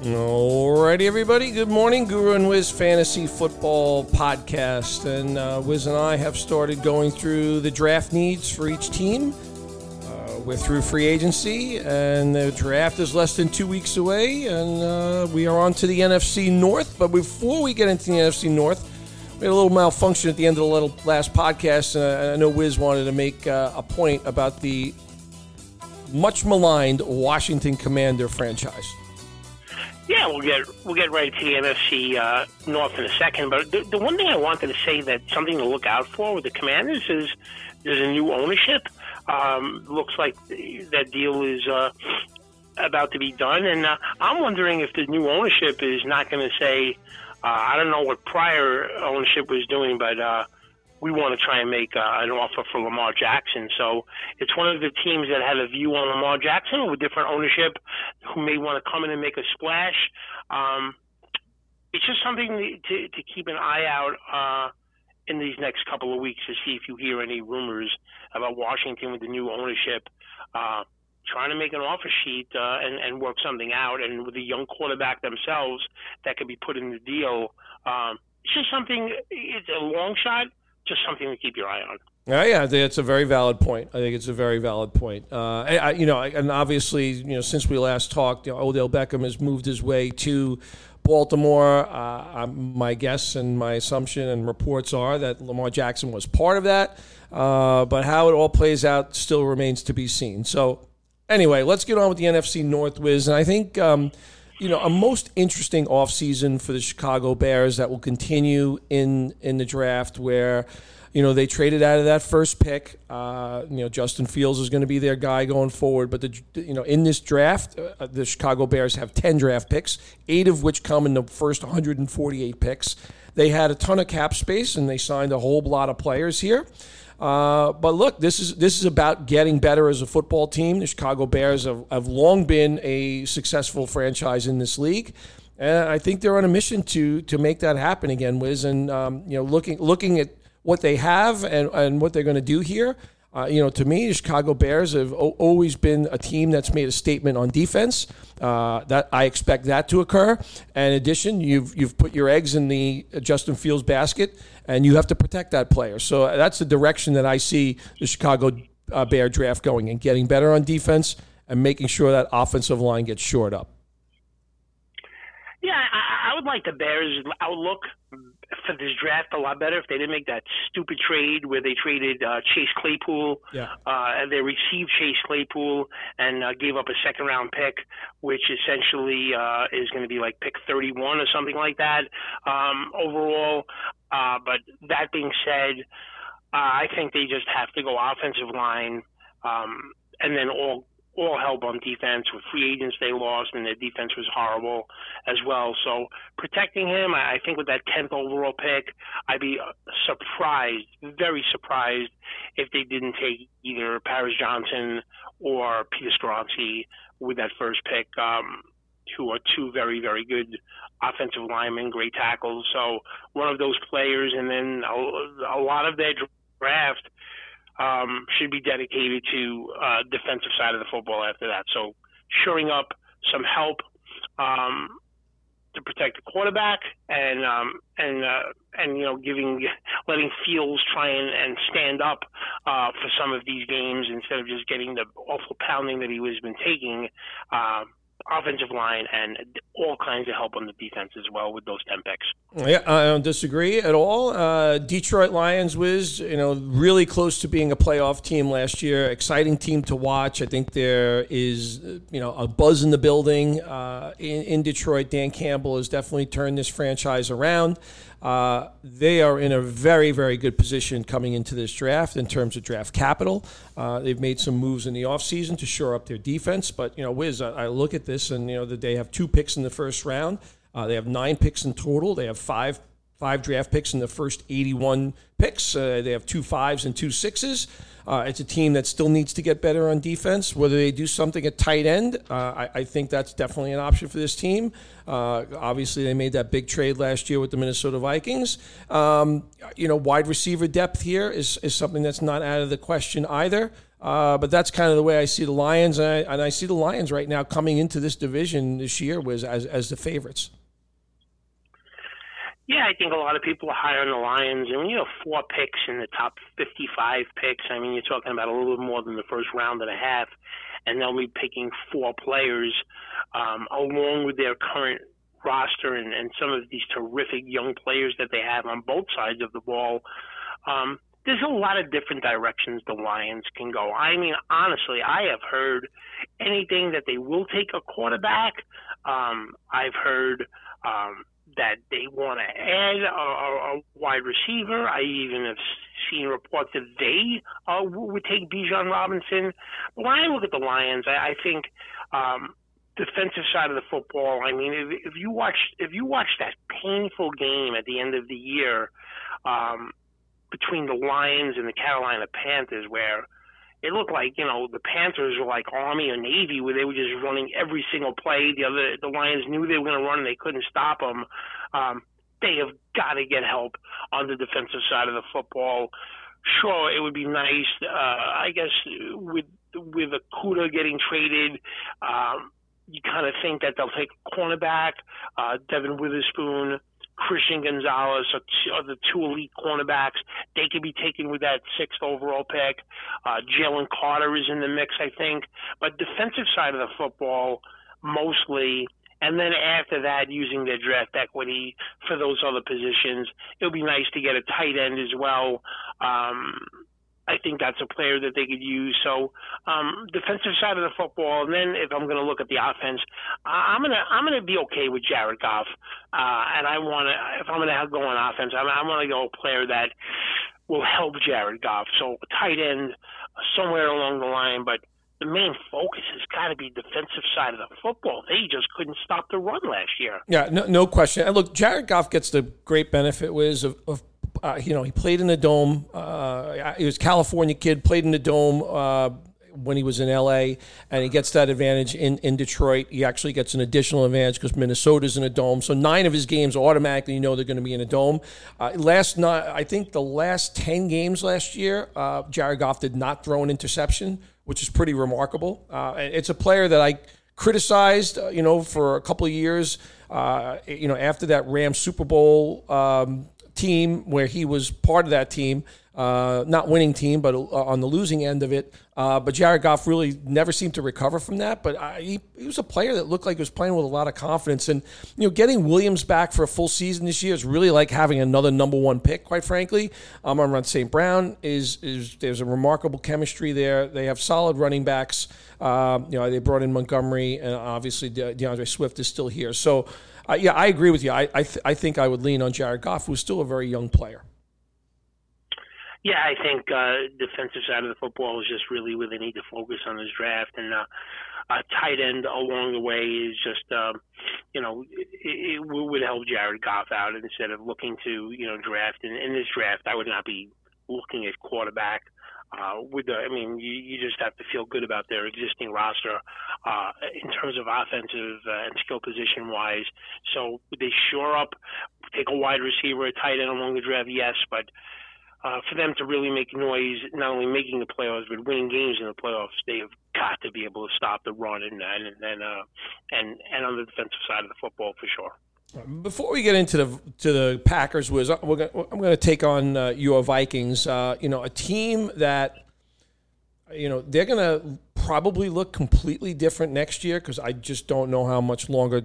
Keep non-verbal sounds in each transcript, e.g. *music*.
Alrighty, everybody. Good morning, Guru and Wiz Fantasy Football Podcast, and uh, Wiz and I have started going through the draft needs for each team. Uh, we're through free agency, and the draft is less than two weeks away, and uh, we are on to the NFC North. But before we get into the NFC North, we had a little malfunction at the end of the last podcast, and I know Wiz wanted to make uh, a point about the much maligned Washington Commander franchise. Yeah, we'll get we'll get right to the NFC uh, North in a second. But the, the one thing I wanted to say that something to look out for with the Commanders is there's a new ownership. Um, looks like that deal is uh, about to be done, and uh, I'm wondering if the new ownership is not going to say, uh, I don't know what prior ownership was doing, but uh, we want to try and make uh, an offer for Lamar Jackson. So it's one of the teams that had a view on Lamar Jackson with different ownership who may want to come in and make a splash. Um, it's just something to, to keep an eye out uh, in these next couple of weeks to see if you hear any rumors about Washington with the new ownership. Uh, trying to make an offer sheet uh, and, and work something out, and with a young quarterback themselves that could be put in the deal. Um, it's just something. It's a long shot, just something to keep your eye on. Yeah, yeah, it's a very valid point. I think it's a very valid point. Uh, I, you know, and obviously, you know, since we last talked, you know, Odell Beckham has moved his way to Baltimore. Uh, my guess and my assumption and reports are that Lamar Jackson was part of that. Uh, but how it all plays out still remains to be seen. So, anyway, let's get on with the NFC North, Wiz. And I think. Um, you know, a most interesting offseason for the Chicago Bears that will continue in in the draft where you know, they traded out of that first pick. Uh, you know, Justin Fields is going to be their guy going forward. But the you know in this draft, uh, the Chicago Bears have ten draft picks, eight of which come in the first 148 picks. They had a ton of cap space, and they signed a whole lot of players here. Uh, but look, this is this is about getting better as a football team. The Chicago Bears have, have long been a successful franchise in this league, and I think they're on a mission to to make that happen again. Wiz, and um, you know, looking looking at what they have and, and what they're going to do here. Uh, you know, to me, the Chicago Bears have o- always been a team that's made a statement on defense. Uh, that I expect that to occur. And in addition, you've you've put your eggs in the Justin Fields basket, and you have to protect that player. So that's the direction that I see the Chicago uh, Bear draft going and getting better on defense and making sure that offensive line gets shored up. Yeah, I, I would like the Bears' outlook for this draft a lot better if they didn't make that stupid trade where they traded uh, Chase Claypool. Yeah. Uh, and they received Chase Claypool and uh, gave up a second round pick, which essentially uh, is going to be like pick 31 or something like that um, overall. Uh, but that being said, uh, I think they just have to go offensive line. Um, and then all all help on defense with free agents they lost, and their defense was horrible as well. So protecting him, I think with that 10th overall pick, I'd be surprised, very surprised, if they didn't take either Paris Johnson or Peter Skoronski with that first pick, um, who are two very, very good offensive linemen, great tackles. So one of those players, and then a, a lot of their draft um, should be dedicated to uh, defensive side of the football after that. So shoring up some help um, to protect the quarterback and um, and uh, and you know giving letting Fields try and, and stand up uh, for some of these games instead of just getting the awful pounding that he has been taking. Uh, offensive line and all kinds of help on the defense as well with those 10 picks. Yeah, I don't disagree at all. Uh, Detroit Lions, Wiz, you know, really close to being a playoff team last year. Exciting team to watch. I think there is, you know, a buzz in the building uh, in, in Detroit. Dan Campbell has definitely turned this franchise around. Uh, they are in a very, very good position coming into this draft in terms of draft capital. Uh, they've made some moves in the offseason to shore up their defense. But, you know, Wiz, I, I look at this and, you know, that they have two picks in the first round. Uh, they have nine picks in total. They have five five draft picks in the first 81 picks. Uh, they have two fives and two sixes. Uh, it's a team that still needs to get better on defense. Whether they do something at tight end, uh, I, I, think that's definitely an option for this team. Uh, obviously, they made that big trade last year with the Minnesota Vikings. Um, you know, wide receiver depth here is, is something that's not out of the question either. Uh, but that's kind of the way I see the Lions, and I, and I, see the Lions right now coming into this division this year was as as the favorites. Yeah, I think a lot of people are higher on the Lions, and when you know, four picks in the top 55 picks. I mean, you're talking about a little bit more than the first round and a half, and they'll be picking four players um, along with their current roster and, and some of these terrific young players that they have on both sides of the ball. Um, there's a lot of different directions the Lions can go. I mean, honestly, I have heard anything that they will take a quarterback. Um, I've heard um, that they want to add a, a, a wide receiver. I even have seen reports that they uh, would take Bijan Robinson. But when I look at the Lions, I, I think um, defensive side of the football. I mean, if, if you watch if you watch that painful game at the end of the year. Um, between the Lions and the Carolina Panthers, where it looked like you know the Panthers were like Army or Navy, where they were just running every single play. The other the Lions knew they were going to run and they couldn't stop them. Um, they have got to get help on the defensive side of the football. Sure, it would be nice. Uh, I guess with with Okudah getting traded, um, you kind of think that they'll take a cornerback, uh, Devon Witherspoon. Christian Gonzalez are, two, are the two elite cornerbacks. They could be taken with that sixth overall pick. Uh, Jalen Carter is in the mix, I think. But defensive side of the football, mostly. And then after that, using their draft equity for those other positions, it would be nice to get a tight end as well. Um, I think that's a player that they could use. So um, defensive side of the football, and then if I'm going to look at the offense, I'm gonna I'm gonna be okay with Jared Goff, uh, and I want to if I'm going to go on offense, I'm, want to go a player that will help Jared Goff. So tight end somewhere along the line, but the main focus has got to be defensive side of the football. They just couldn't stop the run last year. Yeah, no, no question. And look, Jared Goff gets the great benefit was of, of uh, you know, he played in the dome. Uh, he was a California kid, played in the dome uh, when he was in LA, and he gets that advantage in, in Detroit. He actually gets an additional advantage because Minnesota's in a dome. So nine of his games automatically you know they're going to be in a dome. Uh, last night, I think the last 10 games last year, uh, Jared Goff did not throw an interception, which is pretty remarkable. Uh, it's a player that I criticized, you know, for a couple of years. you know, after that Rams Super Bowl um, team where he was part of that team, uh, not winning team, but uh, on the losing end of it. Uh, but Jared Goff really never seemed to recover from that. But I, he, he, was a player that looked like he was playing with a lot of confidence. And you know, getting Williams back for a full season this year is really like having another number one pick. Quite frankly, um, on St. Brown is is there's a remarkable chemistry there. They have solid running backs. Um, you know, they brought in Montgomery, and obviously De- D'Andre Swift is still here. So uh, yeah, I agree with you. I I, th- I, think I would lean on Jared Goff, who's still a very young player. Yeah, I think uh, defensive side of the football is just really where they need to focus on this draft, and uh, a tight end along the way is just, um, you know, it, it would help Jared Goff out instead of looking to, you know, draft. In, in this draft, I would not be looking at quarterback uh, with the, I mean, you, you just have to feel good about their existing roster uh, in terms of offensive uh, and skill position wise. So they shore up, take a wide receiver, a tight end along the draft? Yes, but uh, for them to really make noise, not only making the playoffs but winning games in the playoffs, they have got to be able to stop the run and and and uh, and, and on the defensive side of the football for sure. Before we get into the to the Packers, Wiz I'm going to take on uh, your Vikings. Uh, you know, a team that you know they're going to probably look completely different next year because I just don't know how much longer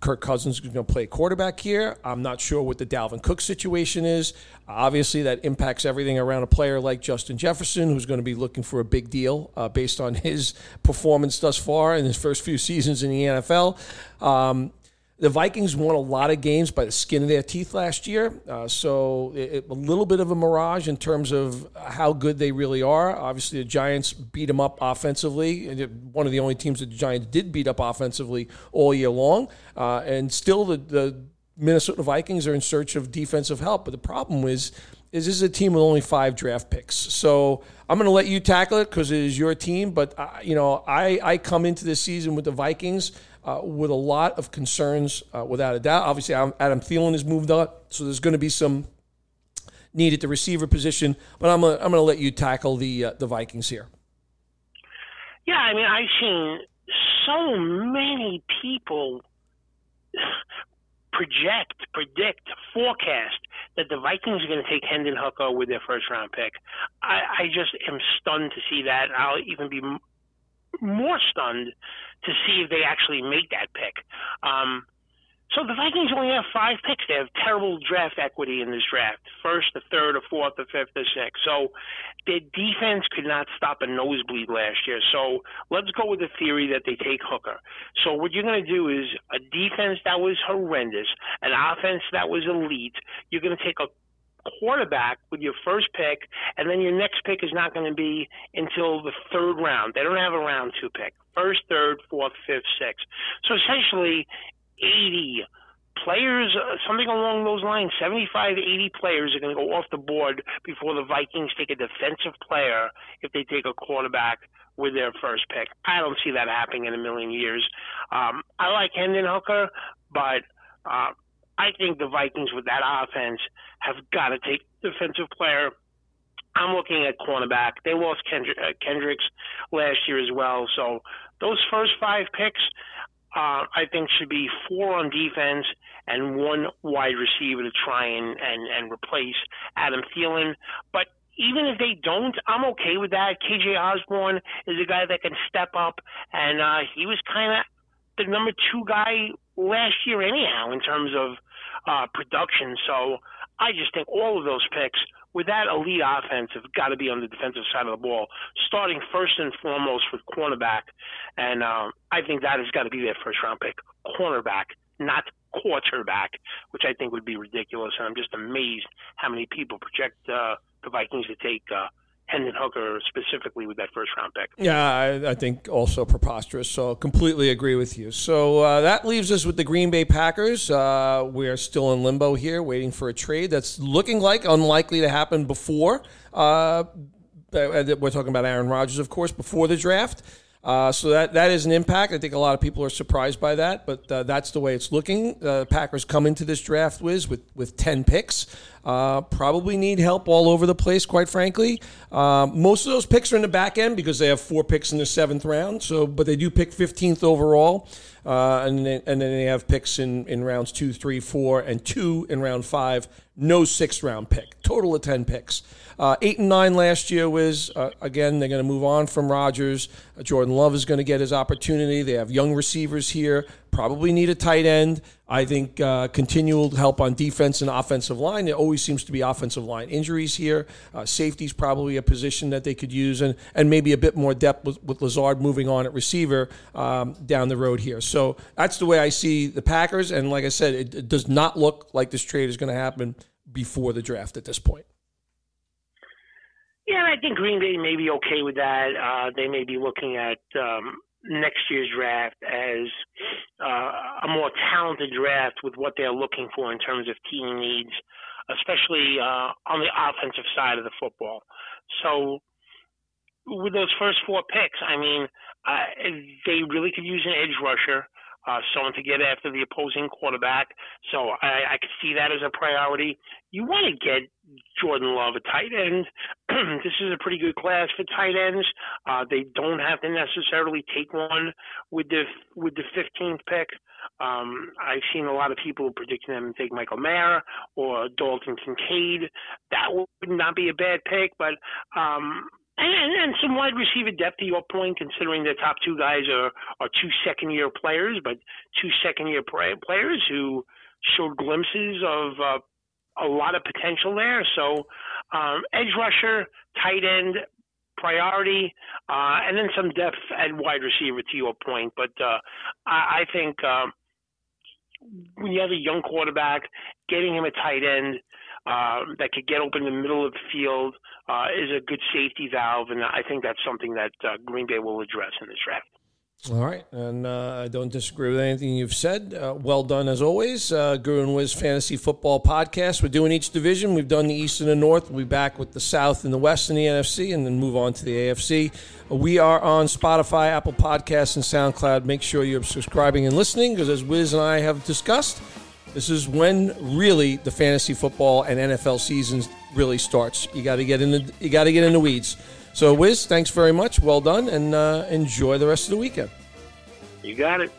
Kirk Cousins is going to play quarterback here. I'm not sure what the Dalvin Cook situation is. Obviously, that impacts everything around a player like Justin Jefferson, who's going to be looking for a big deal uh, based on his performance thus far in his first few seasons in the NFL. Um, the Vikings won a lot of games by the skin of their teeth last year, uh, so it, a little bit of a mirage in terms of how good they really are. Obviously, the Giants beat them up offensively. and One of the only teams that the Giants did beat up offensively all year long, uh, and still the, the Minnesota Vikings are in search of defensive help. But the problem is, is this is a team with only five draft picks. So I'm going to let you tackle it because it is your team. But uh, you know, I I come into this season with the Vikings uh, with a lot of concerns, uh, without a doubt. Obviously, Adam Thielen has moved up, so there's going to be some need at the receiver position. But I'm gonna, I'm going to let you tackle the uh, the Vikings here. Yeah, I mean, I've seen so many people project, predict, forecast that the Vikings are going to take Hendon Hooker with their first round pick. I, I just am stunned to see that. I'll even be more stunned to see if they actually make that pick. Um, so the Vikings only have five picks. They have terrible draft equity in this draft. First, the third, the fourth, the fifth, the sixth. So their defense could not stop a nosebleed last year. So let's go with the theory that they take Hooker. So what you're going to do is a defense that was horrendous, an offense that was elite. You're going to take a quarterback with your first pick, and then your next pick is not going to be until the third round. They don't have a round two pick. First, third, fourth, fifth, sixth. So essentially, 80 players, uh, something along those lines, 75, 80 players are going to go off the board before the Vikings take a defensive player if they take a quarterback with their first pick. I don't see that happening in a million years. Um, I like Hendon Hooker, but uh, I think the Vikings with that offense have got to take defensive player. I'm looking at cornerback. They lost Kendri- uh, Kendricks last year as well. So those first five picks, uh, I think should be four on defense and one wide receiver to try and, and, and replace Adam Thielen. But even if they don't, I'm okay with that. KJ Osborn is a guy that can step up, and uh, he was kind of the number two guy last year, anyhow, in terms of uh, production. So I just think all of those picks with that elite offense have got to be on the defensive side of the ball, starting first and foremost with cornerback. And um, I think that has got to be their first round pick, cornerback, not quarterback, which I think would be ridiculous. And I'm just amazed how many people project uh, the Vikings to take. Uh, Hendon Hooker specifically with that first round pick. Yeah, I, I think also preposterous. So completely agree with you. So uh, that leaves us with the Green Bay Packers. Uh, we're still in limbo here, waiting for a trade that's looking like unlikely to happen before. Uh, we're talking about Aaron Rodgers, of course, before the draft. Uh, so that that is an impact. I think a lot of people are surprised by that, but uh, that's the way it's looking. Uh, Packers come into this draft Wiz with with ten picks. Uh, probably need help all over the place, quite frankly. Uh, most of those picks are in the back end because they have four picks in the seventh round. So, but they do pick fifteenth overall, uh, and then, and then they have picks in in rounds two, three, four, and two in round five. No sixth round pick. Total of ten picks. Uh, eight and nine last year was uh, again they're going to move on from Rodgers. Jordan Love is going to get his opportunity. They have young receivers here. Probably need a tight end. I think uh, continual help on defense and offensive line. There always seems to be offensive line injuries here. Uh, safety's probably a position that they could use, and, and maybe a bit more depth with, with Lazard moving on at receiver um, down the road here. So that's the way I see the Packers. And like I said, it, it does not look like this trade is going to happen before the draft at this point. Yeah, I think Green Bay may be okay with that. Uh, they may be looking at um, next year's draft as uh, a more talented draft with what they're looking for in terms of team needs, especially uh, on the offensive side of the football. So, with those first four picks, I mean, uh, they really could use an edge rusher uh, someone to get after the opposing quarterback. So I, I could see that as a priority. You want to get Jordan Love a tight end. *clears throat* this is a pretty good class for tight ends. Uh, they don't have to necessarily take one with the with the 15th pick. Um, I've seen a lot of people predicting them to take Michael Mayer or Dalton Kincaid. That would not be a bad pick, but um, and, and some wide receiver depth to your point, considering the top two guys are, are two second year players, but two second year players who showed glimpses of uh, a lot of potential there. So, um, edge rusher, tight end, priority, uh, and then some depth at wide receiver to your point. But uh, I, I think uh, when you have a young quarterback, getting him a tight end uh, that could get open in the middle of the field uh, is a good safety valve, and I think that's something that uh, Green Bay will address in this draft. All right, and uh, I don't disagree with anything you've said. Uh, well done as always. Uh, Guru and Wiz Fantasy Football Podcast. We're doing each division. We've done the East and the North. We'll be back with the South and the West and the NFC, and then move on to the AFC. We are on Spotify, Apple Podcasts, and SoundCloud. Make sure you're subscribing and listening, because as Wiz and I have discussed, this is when really the fantasy football and NFL seasons really starts. You got to get in the you got to get in the weeds. So, Wiz, thanks very much. Well done, and uh, enjoy the rest of the weekend. You got it.